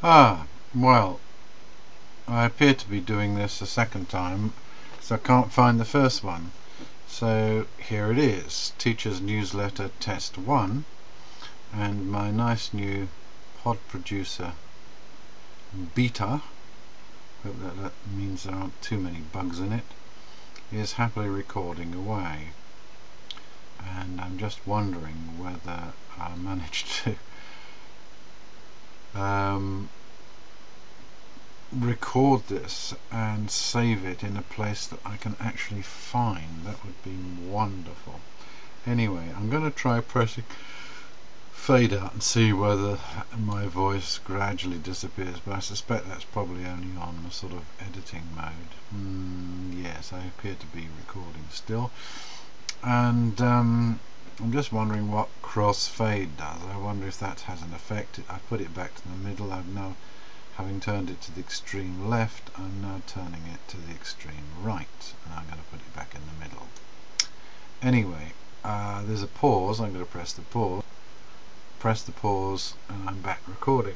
Ah, well, I appear to be doing this a second time, so I can't find the first one. So here it is, Teacher's Newsletter Test 1, and my nice new pod producer beta, hope that, that means there aren't too many bugs in it, is happily recording away. And I'm just wondering whether I managed to um, record this and save it in a place that I can actually find. That would be wonderful. Anyway, I'm going to try pressing fade out and see whether my voice gradually disappears, but I suspect that's probably only on a sort of editing mode. Mm, yes, I appear to be recording still. And um, I'm just wondering what crossfade does. I wonder if that has an effect. I put it back to the middle. I've now, having turned it to the extreme left, I'm now turning it to the extreme right. And I'm going to put it back in the middle. Anyway, uh, there's a pause. I'm going to press the pause. Press the pause and I'm back recording.